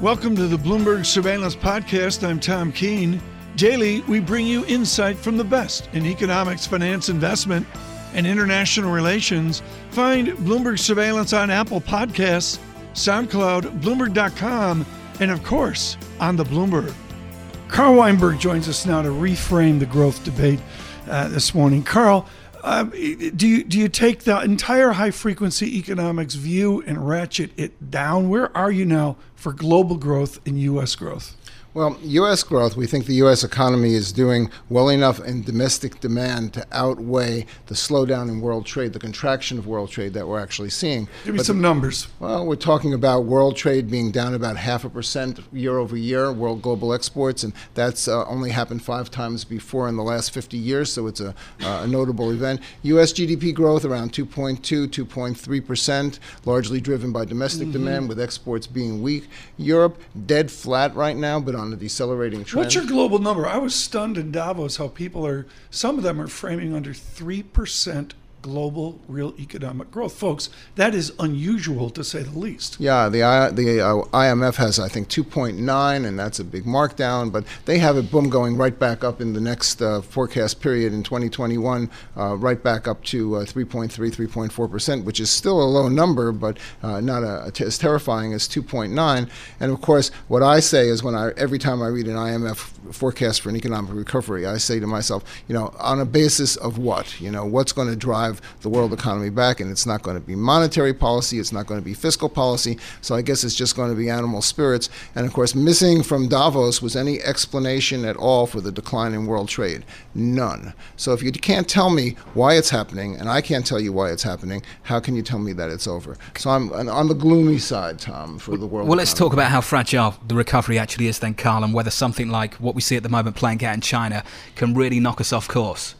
Welcome to the Bloomberg Surveillance Podcast. I'm Tom Keene. Daily, we bring you insight from the best in economics, finance, investment, and international relations. Find Bloomberg Surveillance on Apple Podcasts, SoundCloud, Bloomberg.com, and of course, on the Bloomberg. Carl Weinberg joins us now to reframe the growth debate uh, this morning. Carl, uh, do you do you take the entire high frequency economics view and ratchet it down? Where are you now for global growth and U.S. growth? Well, U.S. growth, we think the U.S. economy is doing well enough in domestic demand to outweigh the slowdown in world trade, the contraction of world trade that we're actually seeing. Give me but some numbers. Well, we're talking about world trade being down about half a percent year over year, world global exports, and that's uh, only happened five times before in the last 50 years, so it's a, uh, a notable event. U.S. GDP growth around 2.2, 2.3 percent, largely driven by domestic mm-hmm. demand, with exports being weak. Europe dead flat right now, but on a decelerating trend. What's your global number? I was stunned in Davos how people are, some of them are framing under 3% global real economic growth. Folks, that is unusual to say the least. Yeah, the, the uh, IMF has, I think, 2.9, and that's a big markdown, but they have it, boom, going right back up in the next uh, forecast period in 2021, uh, right back up to uh, 3.3, 3.4%, which is still a low number, but uh, not as terrifying as 2.9. And of course, what I say is when I, every time I read an IMF forecast for an economic recovery, I say to myself, you know, on a basis of what? You know, what's going to drive drive the world economy back. And it's not going to be monetary policy, it's not going to be fiscal policy. So I guess it's just going to be animal spirits. And of course, missing from Davos was any explanation at all for the decline in world trade. None. So if you can't tell me why it's happening, and I can't tell you why it's happening, how can you tell me that it's over? So I'm on the gloomy side, Tom, for the world. Well, let's talk about how fragile the recovery actually is, then, Carl, and whether something like what we see at the moment playing out in China can really knock us off course.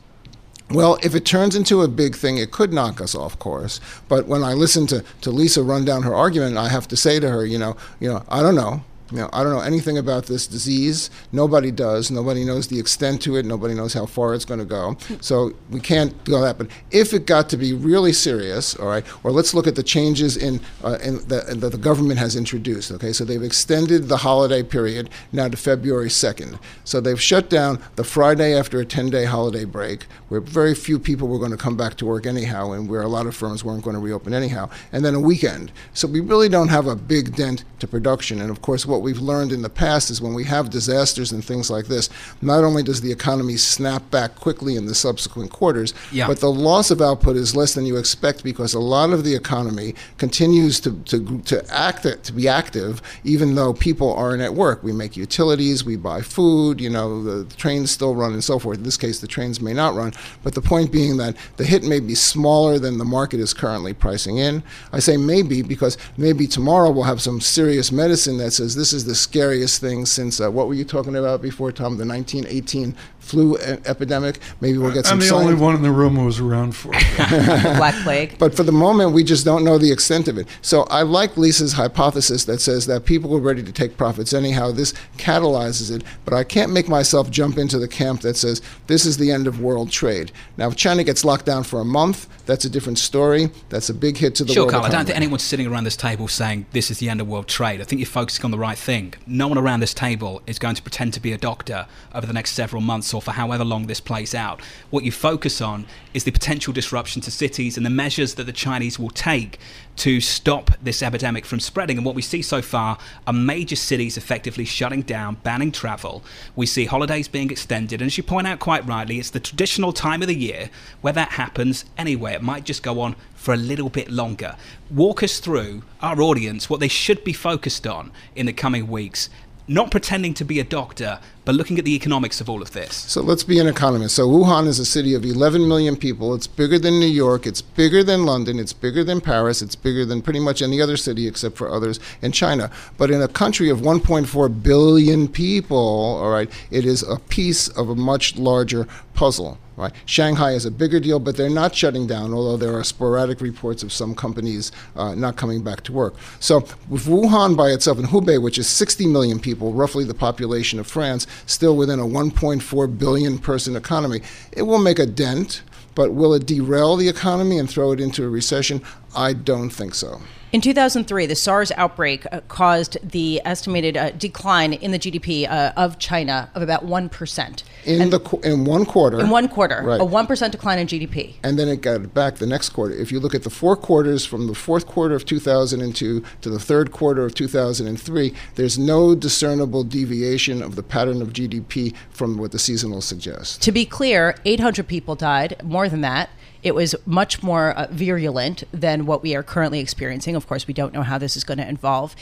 Well, if it turns into a big thing, it could knock us off course. But when I listen to, to Lisa run down her argument, I have to say to her, you know, you know, I don't know. Know, I don't know anything about this disease. Nobody does. Nobody knows the extent to it. Nobody knows how far it's going to go. So we can't go that. But if it got to be really serious, all right, or let's look at the changes in, uh, in the, that the government has introduced. Okay, so they've extended the holiday period now to February 2nd. So they've shut down the Friday after a 10-day holiday break, where very few people were going to come back to work anyhow, and where a lot of firms weren't going to reopen anyhow, and then a weekend. So we really don't have a big dent to production. And of course, what what we've learned in the past is when we have disasters and things like this, not only does the economy snap back quickly in the subsequent quarters, yeah. but the loss of output is less than you expect because a lot of the economy continues to, to, to act to be active even though people aren't at work. We make utilities, we buy food, you know, the trains still run and so forth. In this case, the trains may not run, but the point being that the hit may be smaller than the market is currently pricing in. I say maybe because maybe tomorrow we'll have some serious medicine that says this this is the scariest thing since uh, what were you talking about before, Tom? The 1918 flu epidemic. Maybe we'll get some. I'm the science. only one in the room who was around for it. Black plague. But for the moment, we just don't know the extent of it. So I like Lisa's hypothesis that says that people were ready to take profits anyhow. This catalyzes it, but I can't make myself jump into the camp that says this is the end of world trade. Now, if China gets locked down for a month, that's a different story. That's a big hit to the sure, world. Sure, Carl. I don't think anyone's sitting around this table saying this is the end of world trade. I think you're focusing on the right thing. No one around this table is going to pretend to be a doctor over the next several months or for however long this plays out. What you focus on is the potential disruption to cities and the measures that the Chinese will take to stop this epidemic from spreading. And what we see so far are major cities effectively shutting down, banning travel. We see holidays being extended. And as you point out quite rightly, it's the traditional time of the year where that happens anyway. It might just go on for a little bit longer. Walk us through our audience what they should be focused on in the coming weeks not pretending to be a doctor, but looking at the economics of all of this. So let's be an economist. So Wuhan is a city of 11 million people. It's bigger than New York. It's bigger than London. It's bigger than Paris. It's bigger than pretty much any other city except for others in China. But in a country of 1.4 billion people, all right, it is a piece of a much larger puzzle. Right? Shanghai is a bigger deal, but they're not shutting down, although there are sporadic reports of some companies uh, not coming back to work. So, with Wuhan by itself and Hubei, which is 60 million people, roughly the population of France, still within a 1.4 billion person economy, it will make a dent, but will it derail the economy and throw it into a recession? I don't think so. In 2003, the SARS outbreak uh, caused the estimated uh, decline in the GDP uh, of China of about 1%. In And- the qu- in one quarter. in one quarter, Right. a 1% decline in GDP. and then it got back the next quarter. If you look at the four quarters from the fourth quarter of 2002 to the third quarter of 2003, there's no discernible deviation of the pattern of GDP from what the seasonal suggests. To be clear, 800 people died, more than that. It was much more uh, virulent than what we are currently experiencing. Of course, we don't know how this is going to evolve.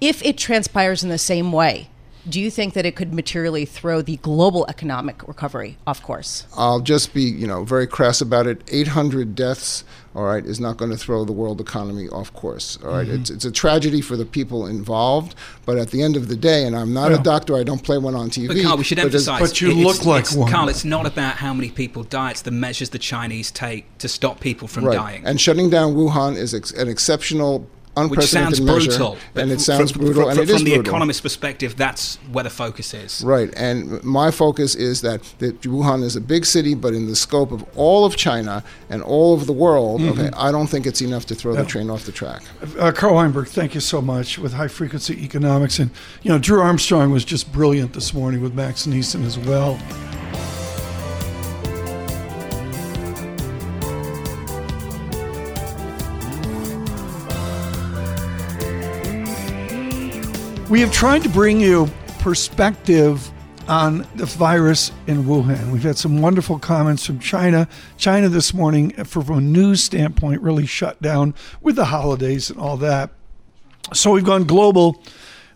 If it transpires in the same way, do you think that it could materially throw the global economic recovery off course? I'll just be, you know, very crass about it. 800 deaths, all right, is not going to throw the world economy off course. All right? Mm-hmm. it's, it's a tragedy for the people involved, but at the end of the day, and I'm not Yeah. a doctor, I don't play one on TV. But Carl, we should but emphasise. But you it's- look like it's- one. Carl, it's not about how many people die. It's the measures the Chinese take to stop people from Right. dying. And shutting down Wuhan is ex- an exceptional, which sounds measure. brutal. but And it sounds from, brutal, from, and it from is the brutal. economist's perspective, that's where the focus is. Right, and my focus is that, that Wuhan is a big city, but in the scope of all of China and all of the world, okay, I don't think it's enough to throw Yeah. the train off the track. Uh, Carl Weinberg, thank you so much with high frequency economics. And, you know, Drew Armstrong was just brilliant this morning with Max Nisen as well. We have tried to bring you perspective on the virus in Wuhan. We've had some wonderful comments from China. China this morning, from a news standpoint, really shut down with the holidays and all that. So we've gone global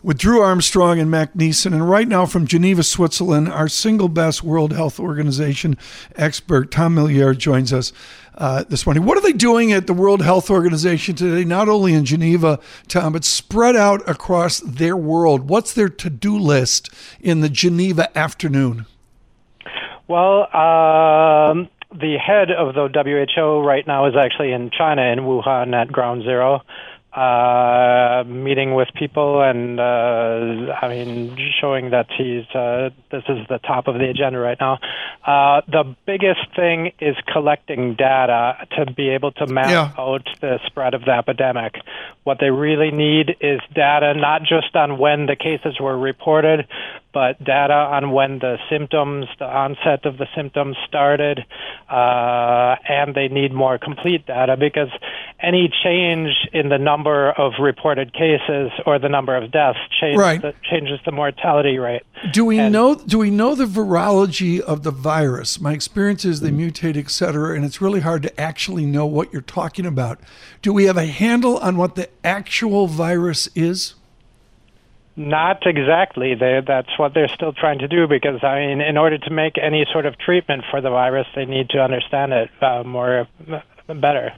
with Drew Armstrong and Mac Nisen. And right now from Geneva, Switzerland, our single best World Health Organization expert, Tom Mulier, joins us uh, this morning. What are they doing at the World Health Organization today, not only in Geneva, Tom, but spread out across their world? What's their to do list in the Geneva afternoon? Well, um, the head of the WHO right now is actually in China, in Wuhan, at Ground Zero, uh, meeting with people and, uh, I mean, showing that he's uh, this is the top of the agenda right now. Uh, the biggest thing is collecting data to be able to map Yeah. out the spread of the epidemic. What they really need is data not just on when the cases were reported, but data on when the symptoms, the onset of the symptoms started, uh, and they need more complete data because any change in the number of reported cases or the number of deaths change, Right. the, changes the mortality rate. Do we And- know? Do we know the virology of the virus? My experience is they mutate, et cetera, and it's really hard to actually know what you're talking about. Do we have a handle on what the actual virus is? Not exactly. They, that's what they're still trying to do because, I mean, in order to make any sort of treatment for the virus, they need to understand it uh, more uh, better.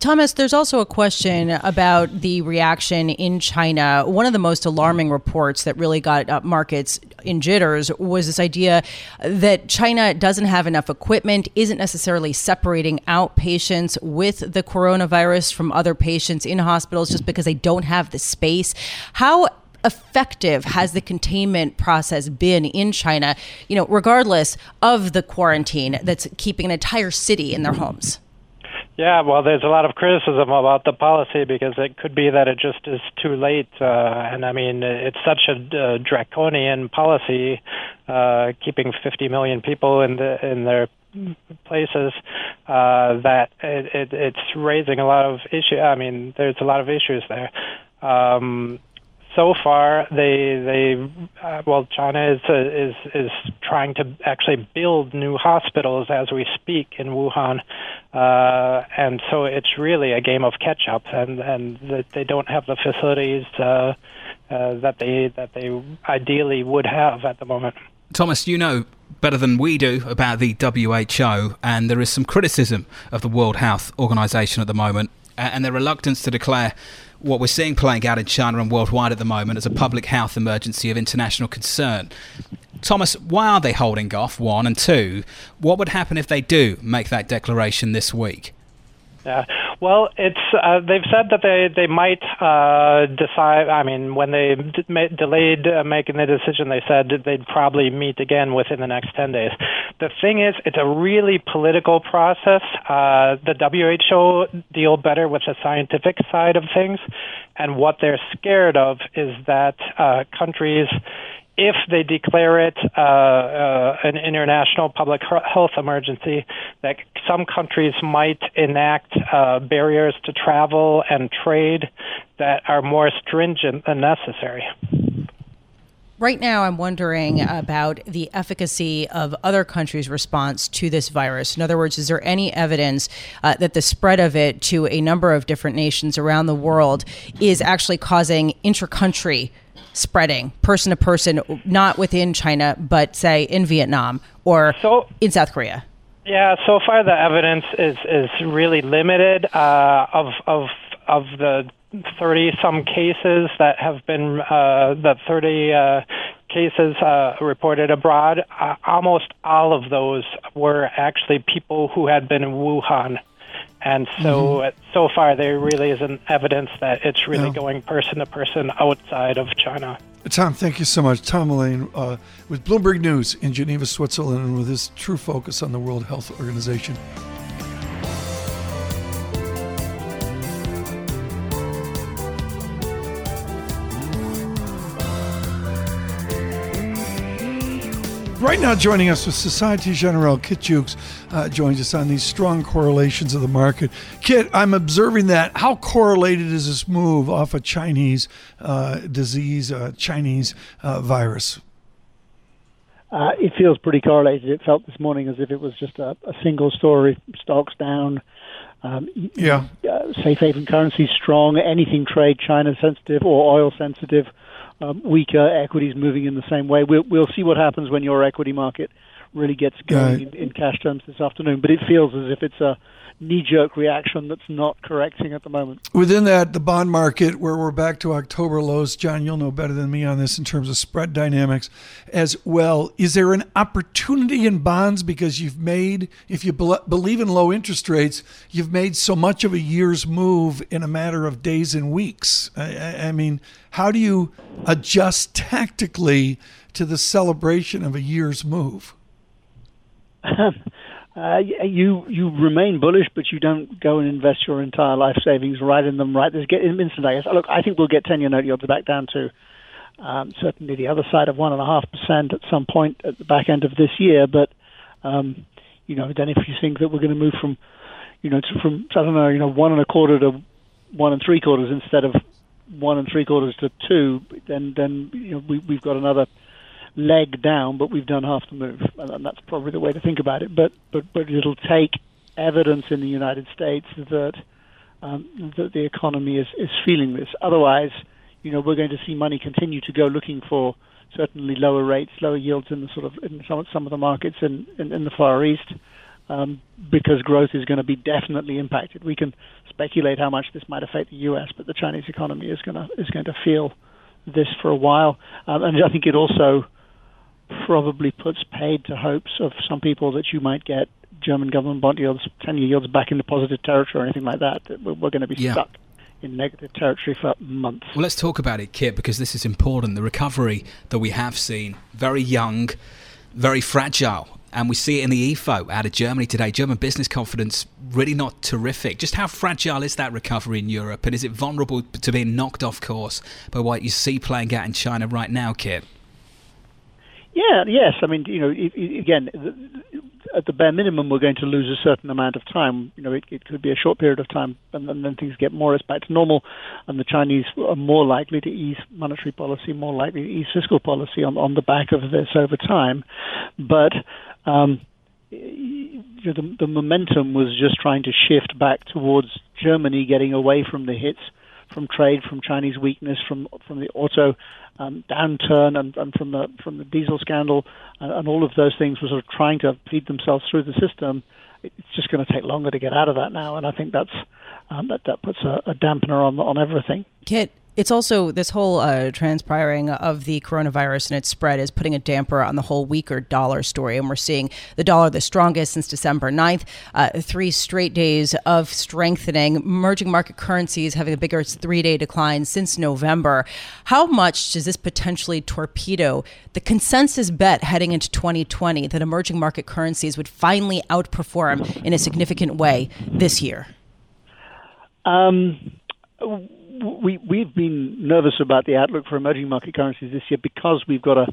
Thomas, there's also a question about the reaction in China. One of the most alarming reports that really got markets in jitters was this idea that China doesn't have enough equipment, isn't necessarily separating out patients with the coronavirus from other patients in hospitals just because they don't have the space. How effective has the containment process been in China, you know, regardless of the quarantine that's keeping an entire city in their homes? Yeah, well, there's a lot of criticism about the policy because it could be that it just is too late. Uh, and I mean, it's such a uh, draconian policy, uh, keeping 50 million people in the in their places uh, that it, it, it's raising a lot of issue. I mean, there's a lot of issues there. Um, so far, they they uh, well, China is uh, is is trying to actually build new hospitals as we speak in Wuhan, uh, and so it's really a game of catch up, and and they don't have the facilities uh, uh, that they that they ideally would have at the moment. Thomas, you know better than we do about the WHO, and there is some criticism of the World Health Organization at the moment, and their reluctance to declare what we're seeing playing out in China and worldwide at the moment as a public health emergency of international concern. Thomas, why are they holding off? One and two, what would happen if they do make that declaration this week? Yeah. Well, it's uh, they've said that they they might uh, decide. I mean, when they d- delayed uh, making the decision, they said they'd probably meet again within the next ten days. The thing is, it's a really political process. Uh, the WHO deal better with the scientific side of things, and what they're scared of is that uh, countries if they declare it uh, uh, an international public health emergency, that some countries might enact uh, barriers to travel and trade that are more stringent than necessary. Right now, I'm wondering about the efficacy of other countries' response to this virus. In other words, is there any evidence uh, that the spread of it to a number of different nations around the world is actually causing intra-country spreading person to person, not within China, but say in Vietnam or so, in South Korea? Yeah, so far the evidence is is really limited. Uh, of of of the thirty some cases that have been uh, the thirty uh, cases uh, reported abroad, uh, almost all of those were actually people who had been in Wuhan. And so, mm-hmm. so far, there really isn't evidence that it's really no. going person to person outside of China. Tom, thank you so much. Tom Mulier uh, with Bloomberg News in Geneva, Switzerland, and with his true focus on the World Health Organization. Right now, joining us with Societe Generale, Kit Juckes uh, joins us on these strong correlations of the market. Kit, I'm observing that. How correlated is this move off a Chinese uh, disease, uh, Chinese uh, virus? Uh, it feels pretty correlated. It felt this morning as if it was just a, a single story. Stocks down. Um, yeah. Uh, safe haven currency strong. Anything trade China sensitive or oil sensitive um, weaker equities moving in the same way. We'll, we'll see what happens when your equity market really gets going in, in cash terms this afternoon. But it feels as if it's a knee jerk reaction that's not correcting at the moment. Within that, the bond market, where we're back to October lows, John, you'll know better than me on this in terms of spread dynamics as well. Is there an opportunity in bonds because you've made, if you be- believe in low interest rates, you've made so much of a year's move in a matter of days and weeks? I, I mean, how do you adjust tactically to the celebration of a year's move? uh, you you remain bullish, but you don't go and invest your entire life savings right in them right. There's get instant. I guess. Look, I think we'll get ten-year note yields back down to um, certainly the other side of one and a half percent at some point at the back end of this year. But um, you know, then if you think that we're going to move from you know from I don't know, you know, one and a quarter to one and three quarters instead of one and three quarters to two, then then you know we, we've got another leg down, but we've done half the move, and that's probably the way to think about it. But but but it'll take evidence in the United States that um, that the economy is is feeling this. Otherwise, you know, we're going to see money continue to go looking for certainly lower rates, lower yields in the sort of in some some of the markets in in, in the Far East. Um, because growth is going to be definitely impacted. We can speculate how much this might affect the U.S., but the Chinese economy is going to is going to feel this for a while, um, and I think it also probably puts paid to hopes of some people that you might get German government bond yields, 10 year yields back into positive territory or anything like that. We're, going to be yeah. stuck in negative territory for months. Well, let's talk about it, Kit, because this is important. The recovery that we have seen, very young, very fragile. And we see it in the Ifo out of Germany today. German business confidence really not terrific. Just how fragile is that recovery in Europe? And is it vulnerable to being knocked off course by what you see playing out in China right now, Kit? Yeah, yes. I mean, you know, it, it, again, at the bare minimum, we're going to lose a certain amount of time. You know, it, it could be a short period of time, and, and then things get more back to normal, and the Chinese are more likely to ease monetary policy, more likely to ease fiscal policy on, on the back of this over time. But um, the, the momentum was just trying to shift back towards Germany getting away from the hits from trade, from Chinese weakness, from from the auto um, downturn, and, and from the from the diesel scandal, and, and all of those things were sort of trying to feed themselves through the system. It's just going to take longer to get out of that now, and I think that's um, that that puts a, a dampener on on everything. Kit, It's also this whole uh, transpiring of the coronavirus and its spread is putting a damper on the whole weaker dollar story. And we're seeing the dollar the strongest since December 9th, uh, three straight days of strengthening. Emerging market currencies having the biggest three day decline since November. How much does this potentially torpedo the consensus bet heading into 2020 that emerging market currencies would finally outperform in a significant way this year? Um, we we've been nervous about the outlook for emerging market currencies this year because we've got a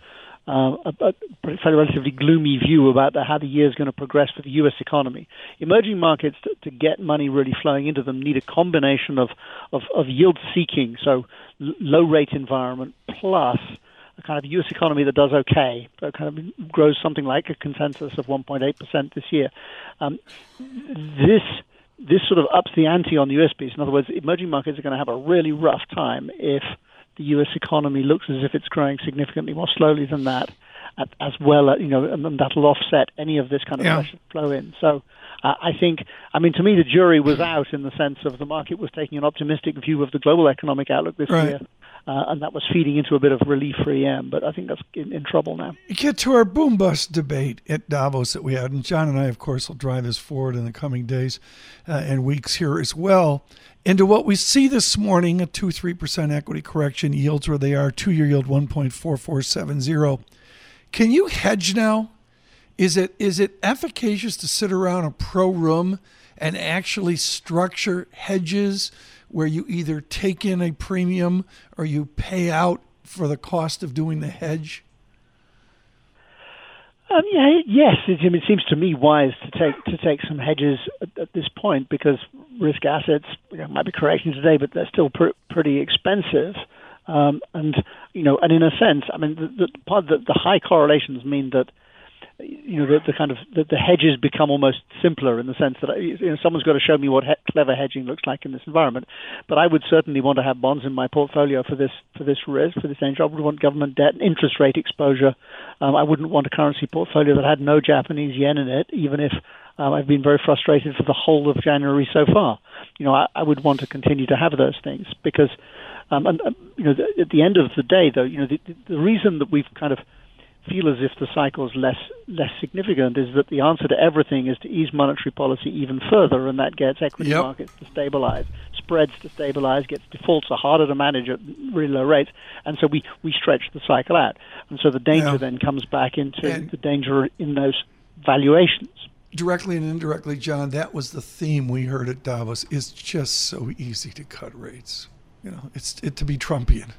uh, a, a relatively gloomy view about the, how the year is going to progress for the U.S. economy. Emerging markets, to, to, get money really flowing into them, need a combination of, of, of yield seeking, so l- low rate environment, plus a kind of U.S. economy that does okay, that kind of grows something like a consensus of 1.8% this year. Um, this this sort of ups the ante on the US piece. In other words, emerging markets are going to have a really rough time if the US economy looks as if it's growing significantly more slowly than that, as well, you know, and that'll offset any of this kind of yeah. pressure flow in. So uh, I think, I mean, to me, the jury was out in the sense of the market was taking an optimistic view of the global economic outlook this right. year uh, and that was feeding into a bit of relief for EM. But I think that's in, in trouble now. Get to our boom bust debate at Davos that we had, and John and I, of course, will drive this forward in the coming days uh, and weeks here as well. Into what we see this morning, a two three percent equity correction yields where they are, two year yield one point four four seven zero. Can you hedge now? Is it is it efficacious to sit around a pro room and actually structure hedges? Where you either take in a premium or you pay out for the cost of doing the hedge? Um, yeah, yes, it, it, seems to me wise to take to take some hedges at, at this point because risk assets you know, might be correcting today, but they're still pr- pretty expensive. Um, and you know, and in a sense, I mean, the, the, the high correlations mean that you know, the, the kind of the, the, hedges become almost simpler in the sense that you know someone's got to show me what he- clever hedging looks like in this environment. But I would certainly want to have bonds in my portfolio for this for this risk for this danger. I would want government debt interest rate exposure. Um, I wouldn't want a currency portfolio that had no Japanese yen in it, even if um, I've been very frustrated for the whole of January so far. You know, I, I would want to continue to have those things because, um, and, uh, you know, the, at the end of the day, though, you know, the, the reason that we've kind of feel as if the cycle is less less significant is that the answer to everything is to ease monetary policy even further, and that gets equity yep. markets to stabilize, spreads to stabilize, gets defaults are harder to manage at really low rates, and so we we stretch the cycle out, and so the danger yeah. then comes back into and the danger in those valuations. Directly and indirectly, John, that was the theme we heard at Davos. It's just so easy to cut rates. You know, it's it, to be Trumpian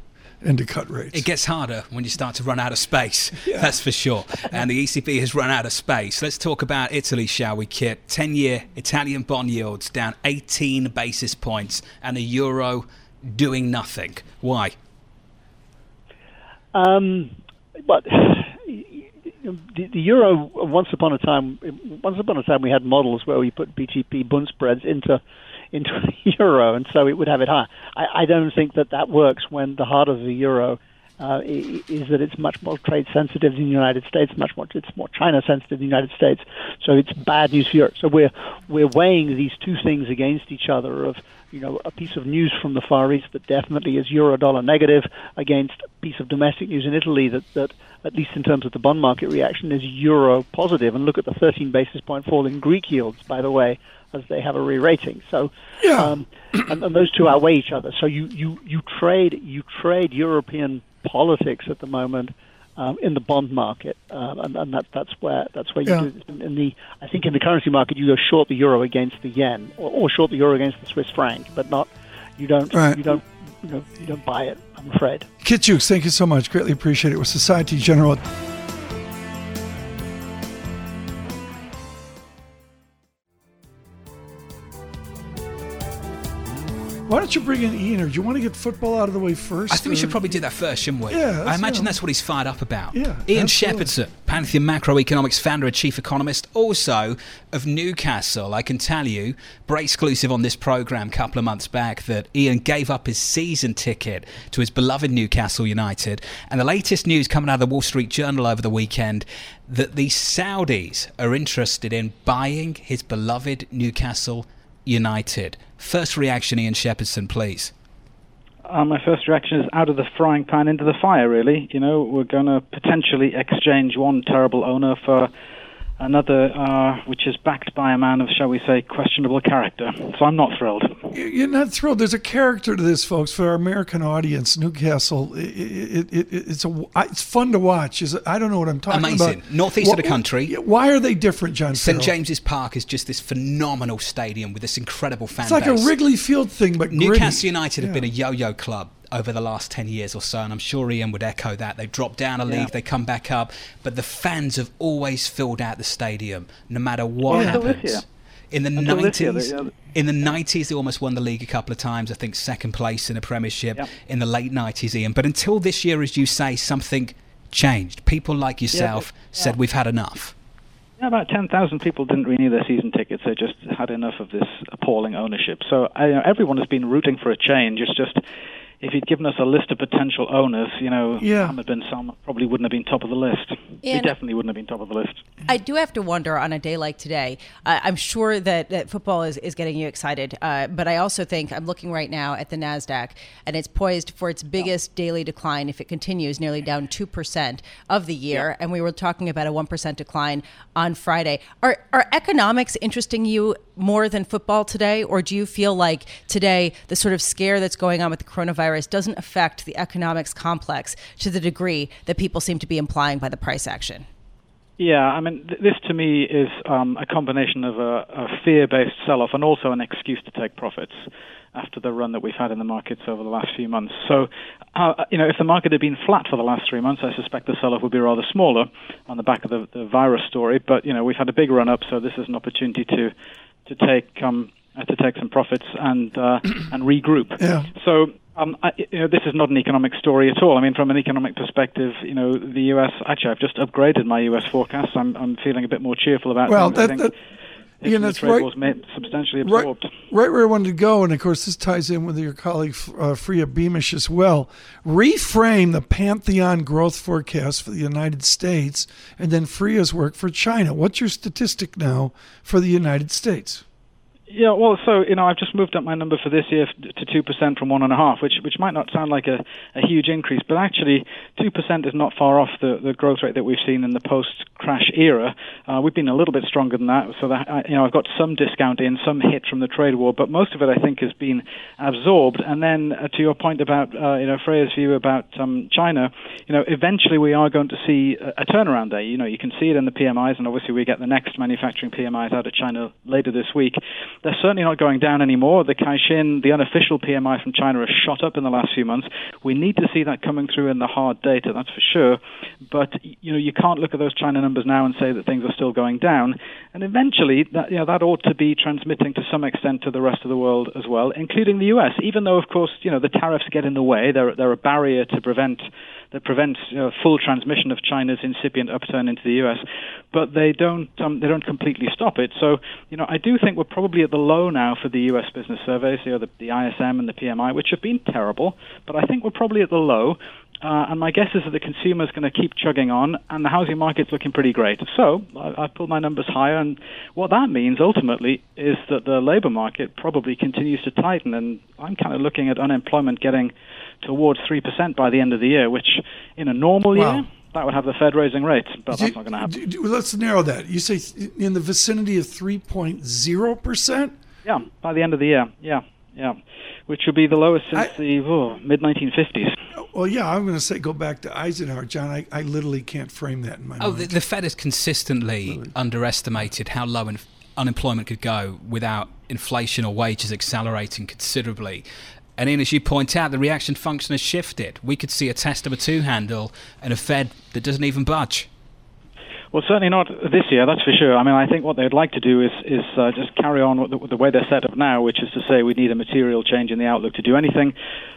and to cut rates. It gets harder when you start to run out of space, yeah. that's for sure. And the ECB has run out of space. Let's talk about Italy, shall we, Kit? 10 year Italian bond yields down 18 basis points and the euro doing nothing. Why? Um, but the, the, euro, once upon a time, once upon a time, we had models where we put BTP bund spreads into into the euro, and so it would have it higher. I, I don't think that that works when the heart of the euro uh, is that it's much more trade sensitive than the United States, much more it's more China sensitive than the United States. So it's bad news for Europe. So we're we're weighing these two things against each other. Of you know a piece of news from the Far East that definitely is euro dollar negative against a piece of domestic news in Italy that that at least in terms of the bond market reaction is euro positive. And look at the 13 basis point fall in Greek yields, by the way as they have a re-rating. So, yeah. um, and, and, those two outweigh each other. So you, you, you trade you trade European politics at the moment um, in the bond market, um, and, and that, that's where that's where you yeah. do in, in, the I think in the currency market you go short the euro against the yen or, or short the euro against the Swiss franc, but not you don't right. you don't you know you don't buy it. I'm afraid. Kit Juckes, thank you so much. Greatly appreciate it. With Societe Generale. Don't you bring in Ian, or do you want to get football out of the way first? I think or? we should probably do that first, shouldn't we? Yeah. I imagine that's what he's fired up about. Yeah. Ian Shepherdson, Pantheon Macroeconomics founder and chief economist, also of Newcastle. I can tell you, very exclusive on this program a couple of months back, that Ian gave up his season ticket to his beloved Newcastle United. And the latest news coming out of the Wall Street Journal over the weekend that the Saudis are interested in buying his beloved Newcastle United. First reaction, Ian Shepherdson, please. uh, my first reaction is out of the frying pan into the fire. Really, you know, we're going to potentially exchange one terrible owner for another uh, which is backed by a man of, shall we say, questionable character. So I'm not thrilled. You're not thrilled. There's a character to this, folks, for our American audience. Newcastle, it, it, it, it's a, it's fun to watch. Is I don't know what I'm talking Amazing. about. Amazing. Northeast what, of the country. Why are they different, John? St James's Park is just this phenomenal stadium with this incredible fan It's like base. a Wrigley Field thing, but Newcastle gritty. United have been a yo-yo club over the last 10 years or so and I'm sure Ian would echo that they drop down a league Yeah. they come back up but the fans have always filled out the stadium no matter what until this happens in the Until this year, 90s they- yeah. in the 90s they almost won the league a couple of times I think second place in a premiership Yep. in the late 90s Ian but until this year as you say something changed people like yourself said we've had enough Yeah, about 10,000 people didn't renew their season tickets. They just had enough of this appalling ownership. So I, you know, everyone has been rooting for a change. It's just if he'd given us a list of potential owners, you know, Yeah. Mohammed bin Salman probably wouldn't have been top of the list. he definitely wouldn't have been top of the list. I do have to wonder on a day like today. Uh, I'm sure that, that football is, is getting you excited, uh, but I also think I'm looking right now at the NASDAQ and it's poised for its biggest daily decline if it continues, nearly down 2% of the year. And we were talking about a 1% decline on Friday. Are, are economics interesting you more than football today? Or do you feel like today the sort of scare that's going on with the coronavirus doesn't affect the economics complex to the degree that people seem to be implying by the price action? Yeah, I mean, th- this to me is um, a combination of a, a fear-based sell-off and also an excuse to take profits after the run that we've had in the markets over the last few months. So, uh, you know, if the market had been flat for the last three months, I suspect the sell-off would be rather smaller on the back of the, the virus story. But you know, we've had a big run-up, so this is an opportunity to to take um, uh, to take some profits and uh, and regroup. Yeah. So. Um, I, you know, this is not an economic story at all. I mean, from an economic perspective, you know, the U.S. Actually, I've just upgraded my U.S. forecast. I'm, I'm feeling a bit more cheerful about. Well, that- think that- if Ian, the that's trade right. substantially right, absorbed. right where I wanted to go, and of course this ties in with your colleague uh, Freya Beamish as well. Reframe the Pantheon growth forecast for the United States, and then Freya's work for China. What's your statistic now for the United States? Yeah, well, so you know, I've just moved up my number for this year to two percent from one and a half, which which might not sound like a, a huge increase, but actually two percent is not far off the, the growth rate that we've seen in the post-crash era. Uh, we've been a little bit stronger than that, so that you know I've got some discount in, some hit from the trade war, but most of it I think has been absorbed. And then uh, to your point about uh, you know Freya's view about um, China, you know, eventually we are going to see a, a turnaround there. You know, you can see it in the PMIs, and obviously we get the next manufacturing PMIs out of China later this week. They're certainly not going down anymore. The Caixin, the unofficial PMI from China, has shot up in the last few months. We need to see that coming through in the hard data, that's for sure. But you know, you can't look at those China numbers now and say that things are still going down. And eventually, that you know, that ought to be transmitting to some extent to the rest of the world as well, including the U.S. Even though, of course, you know, the tariffs get in the way. They're they're a barrier to prevent that prevents you know, full transmission of China's incipient upturn into the U.S. But they don't um, they don't completely stop it. So you know I do think we're probably at the low now for the U.S. business surveys, you know, the, the ISM and the PMI, which have been terrible. But I think we're probably at the low. Uh, and my guess is that the consumer is going to keep chugging on, and the housing market's looking pretty great. So I, I pulled my numbers higher, and what that means ultimately is that the labor market probably continues to tighten. And I'm kind of looking at unemployment getting towards three percent by the end of the year, which in a normal Wow. year that would have the Fed raising rates, but that's not going to happen. D- d- Let's narrow that. You say in the vicinity of 3.0 percent. Yeah, by the end of the year. Yeah, yeah, which would be the lowest since I- the oh, mid 1950s. Well, yeah, I'm going to say go back to Eisenhower, John. I, I literally can't frame that in my Oh, mind. the, the Fed has consistently underestimated how low in, unemployment could go without inflation or wages accelerating considerably. And as you point out, the reaction function has shifted. We could see a test of a two handle and a Fed that doesn't even budge. Well, certainly not this year, that's for sure. I mean, I think what they'd like to do is is uh, just carry on with the, with the way they're set up now, which is to say we need a material change in the outlook to do anything,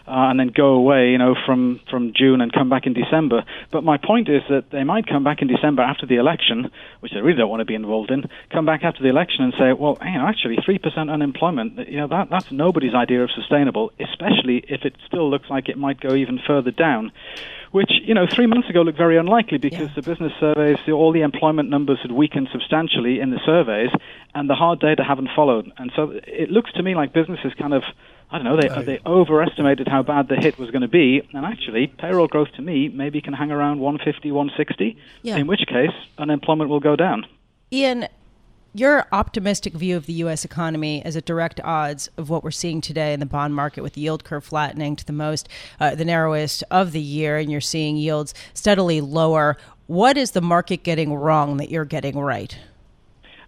uh, and then go away, you know, from from June and come back in December. But my point is that they might come back in December after the election, which they really don't want to be involved in. Come back after the election and say, well, you know, actually, three percent unemployment, you know, that that's nobody's idea of sustainable, especially if it still looks like it might go even further down which you know three months ago looked very unlikely because Yeah. the business surveys, the- all the employment numbers had weakened substantially in the surveys, and the hard data haven't followed. And so it looks to me like business is kind of I don't know, they, they overestimated how bad the hit was going to be, and actually, payroll growth to me maybe can hang around 150, 160, Yeah. in which case, unemployment will go down. Ian, your optimistic view of the U.S. economy is at direct odds of what we're seeing today in the bond market with the yield curve flattening to the most, uh, the narrowest of the year, and you're seeing yields steadily lower. What is the market getting wrong that you're getting right?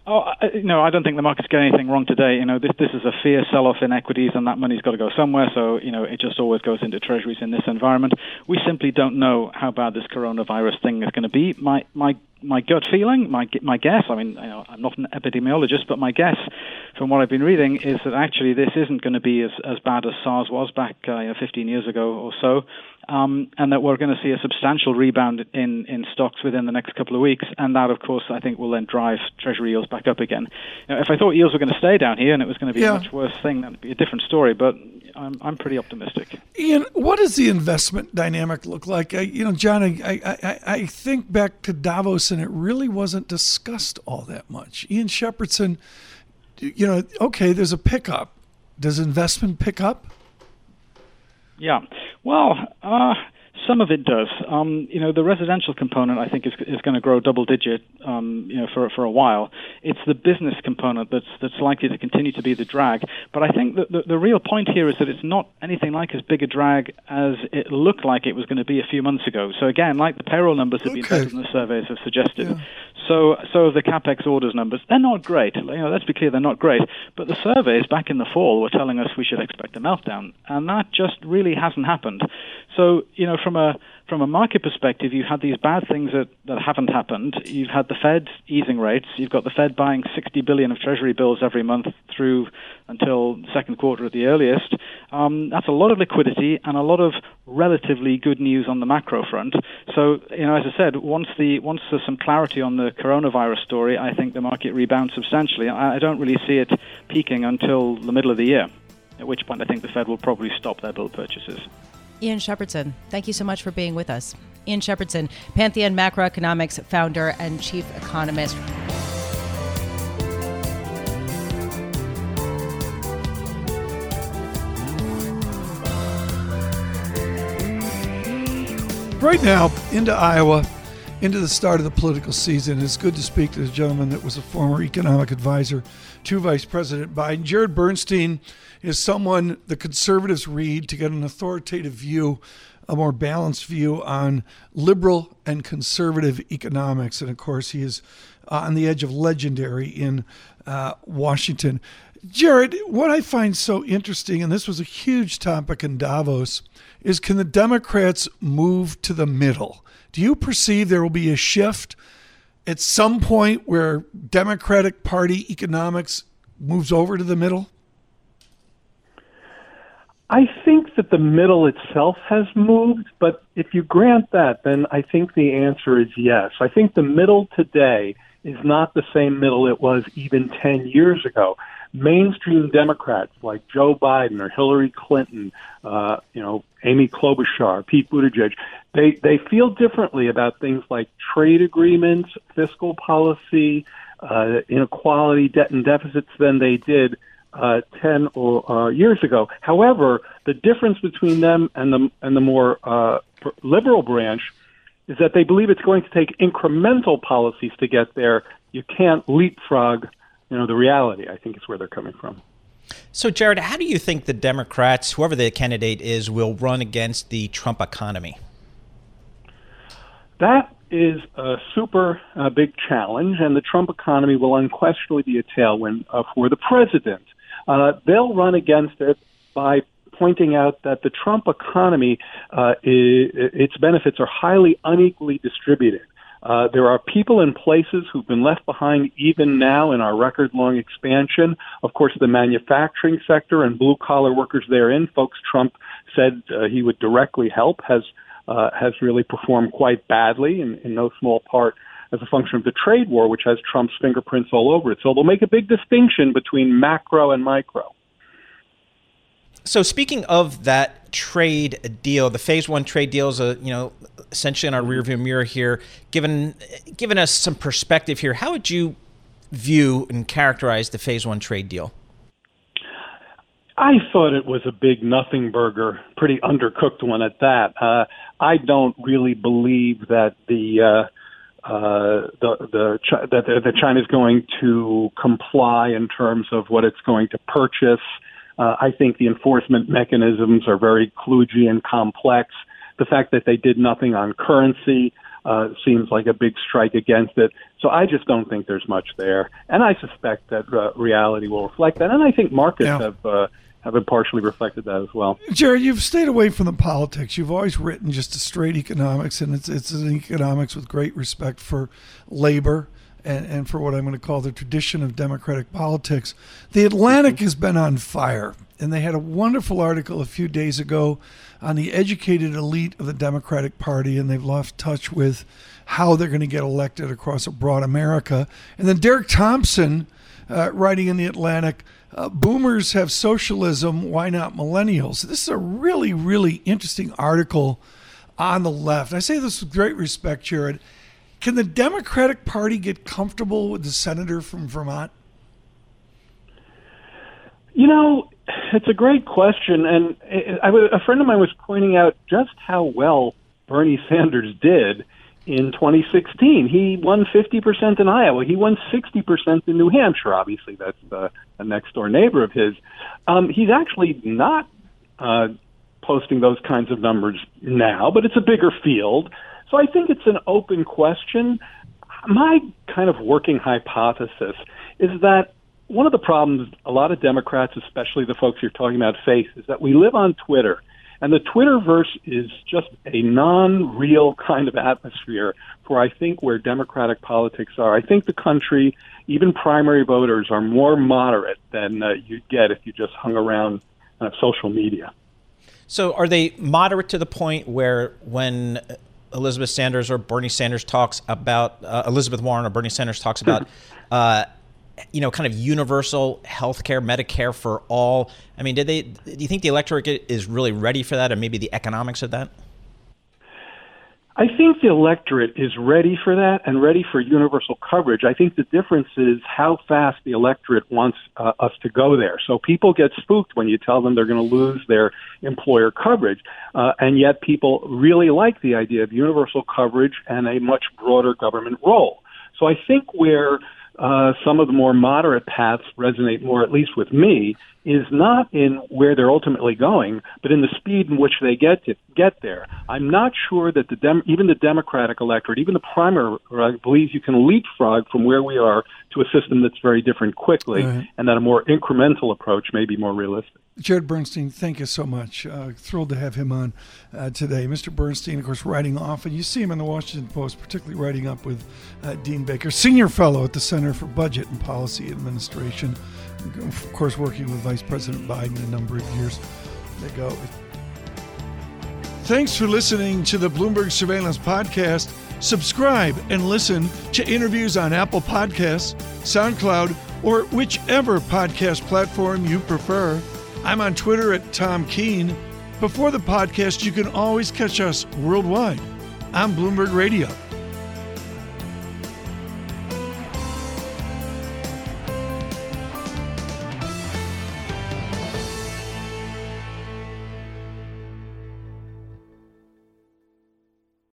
Oh, I, no, I don't think the market's getting anything wrong today. You know, this this is a fear sell-off in equities, and that money's got to go somewhere. So, you know, it just always goes into treasuries in this environment. We simply don't know how bad this coronavirus thing is going to be. My my my gut feeling, my my guess. I mean, you know, I'm not an epidemiologist, but my guess, from what I've been reading, is that actually this isn't going to be as as bad as SARS was back uh, you know, 15 years ago or so. Um, and that we're going to see a substantial rebound in, in stocks within the next couple of weeks, and that, of course, I think will then drive Treasury yields back up again. Know, if I thought yields were going to stay down here and it was going to be Yeah. a much worse thing, that'd be a different story. But I'm I'm pretty optimistic. Ian, what does the investment dynamic look like? I, you know, John, I, I, I, think back to Davos and it really wasn't discussed all that much. Ian Shepherdson, you know, okay, there's a pickup. Does investment pick up? Yeah. Well, uh, some of it does. Um, you know, the residential component I think is is going to grow double digit. Um, you know, for for a while. It's the business component that's that's likely to continue to be the drag. But I think that the, the real point here is that it's not anything like as big a drag as it looked like it was going to be a few months ago. So again, like the payroll numbers have been Okay. better than the surveys have suggested. So so the capex orders numbers. They're not great. You know, let's be clear, they're not great. But the surveys back in the fall were telling us we should expect a meltdown, and that just really hasn't happened. So you know, from a from a market perspective, you've had these bad things that, that haven't happened. You've had the Fed easing rates. You've got the Fed buying 60 billion of Treasury bills every month through until second quarter at the earliest. Um, that's a lot of liquidity and a lot of relatively good news on the macro front. So, you know, as I said, once the once there's some clarity on the coronavirus story, I think the market rebounds substantially. I, I don't really see it peaking until the middle of the year. At which point, I think the Fed will probably stop their bill purchases. Ian Shepherdson, thank you so much for being with us. Ian Shepherdson, Pantheon Macroeconomics founder and chief economist. Right now, into Iowa, into the start of the political season, it's good to speak to this gentleman that was a former economic advisor to Vice President Biden. Jared Bernstein is someone the conservatives read to get an authoritative view, a more balanced view on liberal and conservative economics. And of course, he is uh, on the edge of legendary in uh, Washington. Jared, what I find so interesting, and this was a huge topic in Davos, is can the Democrats move to the middle? Do you perceive there will be a shift at some point where Democratic Party economics moves over to the middle? I think that the middle itself has moved, but if you grant that, then I think the answer is yes. I think the middle today is not the same middle it was even 10 years ago. Mainstream Democrats like Joe Biden or Hillary Clinton, uh, you know, Amy Klobuchar, Pete Buttigieg, they, they feel differently about things like trade agreements, fiscal policy, uh, inequality, debt and deficits than they did uh, 10 or, uh, years ago. However, the difference between them and the, and the more uh, liberal branch is that they believe it's going to take incremental policies to get there. You can't leapfrog, you know, the reality. I think is where they're coming from. So, Jared, how do you think the Democrats, whoever the candidate is, will run against the Trump economy? That is a super uh, big challenge, and the Trump economy will unquestionably be a tailwind uh, for the president. Uh, they'll run against it by pointing out that the Trump economy, uh, i its benefits are highly unequally distributed. Uh, there are people and places who've been left behind even now in our record long expansion. Of course, the manufacturing sector and blue collar workers therein, folks Trump said uh, he would directly help, has uh, has really performed quite badly, in, in no small part as a function of the trade war, which has Trump's fingerprints all over it. So they'll make a big distinction between macro and micro. So, speaking of that trade deal, the Phase One trade deal is a you know essentially in our rearview mirror here. Given given us some perspective here, how would you view and characterize the Phase One trade deal? I thought it was a big nothing burger, pretty undercooked one at that. Uh, I don't really believe that the uh, uh, the the that the, the China's going to comply in terms of what it's going to purchase. Uh, I think the enforcement mechanisms are very kludgy and complex. The fact that they did nothing on currency uh, seems like a big strike against it. So I just don't think there's much there, and I suspect that uh, reality will reflect that. And I think markets yeah. have. Uh, have partially reflected that as well. Jared, you've stayed away from the politics. You've always written just a straight economics, and it's it's an economics with great respect for labor and, and for what I'm going to call the tradition of democratic politics. The Atlantic has been on fire, and they had a wonderful article a few days ago on the educated elite of the Democratic Party, and they've lost touch with how they're going to get elected across a broad America. And then Derek Thompson, uh, writing in the Atlantic, uh, boomers have socialism, why not millennials? This is a really, really interesting article on the left. I say this with great respect, Jared. Can the Democratic Party get comfortable with the senator from Vermont? You know, it's a great question, and I, a friend of mine was pointing out just how well Bernie Sanders did in 2016. He won 50% in Iowa. He won 60% in New Hampshire. Obviously, that's uh, a next door neighbor of his. Um, he's actually not uh, posting those kinds of numbers now, but it's a bigger field. So I think it's an open question. My kind of working hypothesis is that one of the problems a lot of Democrats, especially the folks you're talking about, face is that we live on Twitter and the Twitterverse is just a non real kind of atmosphere for, I think, where Democratic politics are. I think the country, even primary voters, are more moderate than uh, you'd get if you just hung around uh, social media. So, are they moderate to the point where when Elizabeth Sanders or Bernie Sanders talks about uh, Elizabeth Warren or Bernie Sanders talks about uh, you know, kind of universal health care, Medicare for all. I mean, did they? Do you think the electorate is really ready for that, and maybe the economics of that? I think the electorate is ready for that and ready for universal coverage. I think the difference is how fast the electorate wants uh, us to go there. So people get spooked when you tell them they're going to lose their employer coverage, uh, and yet people really like the idea of universal coverage and a much broader government role. So I think where uh, some of the more moderate paths resonate more, at least with me, is not in where they're ultimately going, but in the speed in which they get to get there. I'm not sure that the Dem- even the Democratic electorate, even the primary, uh, believes you can leapfrog from where we are to a system that's very different quickly, right. and that a more incremental approach may be more realistic. Jared Bernstein, thank you so much. Uh, thrilled to have him on uh, today. Mr. Bernstein, of course, writing off, and you see him in the Washington Post, particularly writing up with uh, Dean Baker, senior fellow at the Center for Budget and Policy Administration of course, working with Vice President Biden a number of years ago. Thanks for listening to the Bloomberg Surveillance Podcast. Subscribe and listen to interviews on Apple Podcasts, SoundCloud, or whichever podcast platform you prefer. I'm on Twitter at Tom Keene. Before the podcast, you can always catch us worldwide on Bloomberg Radio.